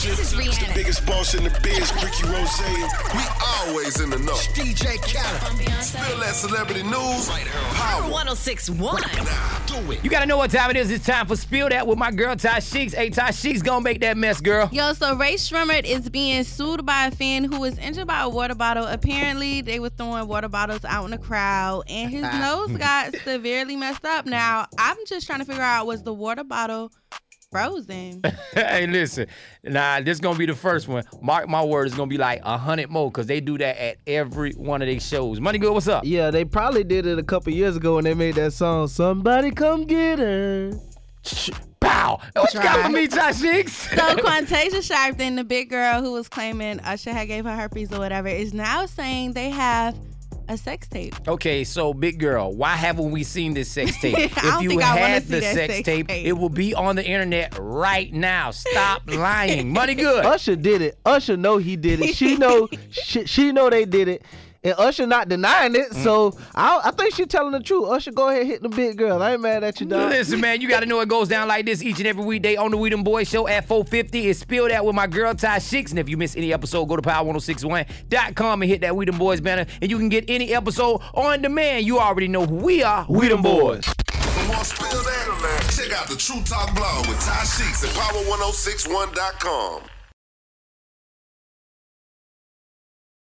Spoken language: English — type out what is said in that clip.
Future. This is It's the biggest boss in the biz, Ricky Rose. We always in the know. DJ Khaled. Spill that celebrity news. Power Power. 1061. Do it. You gotta know what time it is. It's time for Spill That with my girl Ty Sheeks. Hey, Ty Sheeks gonna make that mess, girl. Yo, so Rae Sremmurd is being sued by a fan who was injured by a water bottle. Apparently, they were throwing water bottles out in the crowd, and his nose got severely messed up. Now, I'm just trying to figure out was the water bottle frozen? hey, listen. Nah, this gonna be the first one. Mark my word, it's gonna be like a hundred more because they do that at every one of their shows. Money good, what's up? Yeah, they probably did it a couple years ago when they made that song. Somebody come get her. Pow! Oh, what you got for me, Ty Sheeks? So Quantasia Sharpton, the big girl who was claiming Usher had gave her herpes or whatever, is now saying they have a sex tape. Okay, so big girl, why haven't we seen this sex tape? If you wanna had see the sex sex tape, tape. it will be on the internet right now. Stop lying. Money good. Usher did it. Usher know he did it. She know she, she know they did it. And Usher not denying it. Mm. So I, I think she telling the truth. Usher go ahead hit the big girl. I ain't mad at you, dog. Listen, man, you got to know it goes down like this each and every weekday on the We Them Boys Show at 450. It's spilled out with my girl Ty Sheeks. And if you miss any episode, go to power1061.com and hit that We Them Boys banner. And you can get any episode on demand. You already know who we are. We Them Boys. For more Spill That, check out the True Talk blog with Ty Sheeks at power1061.com.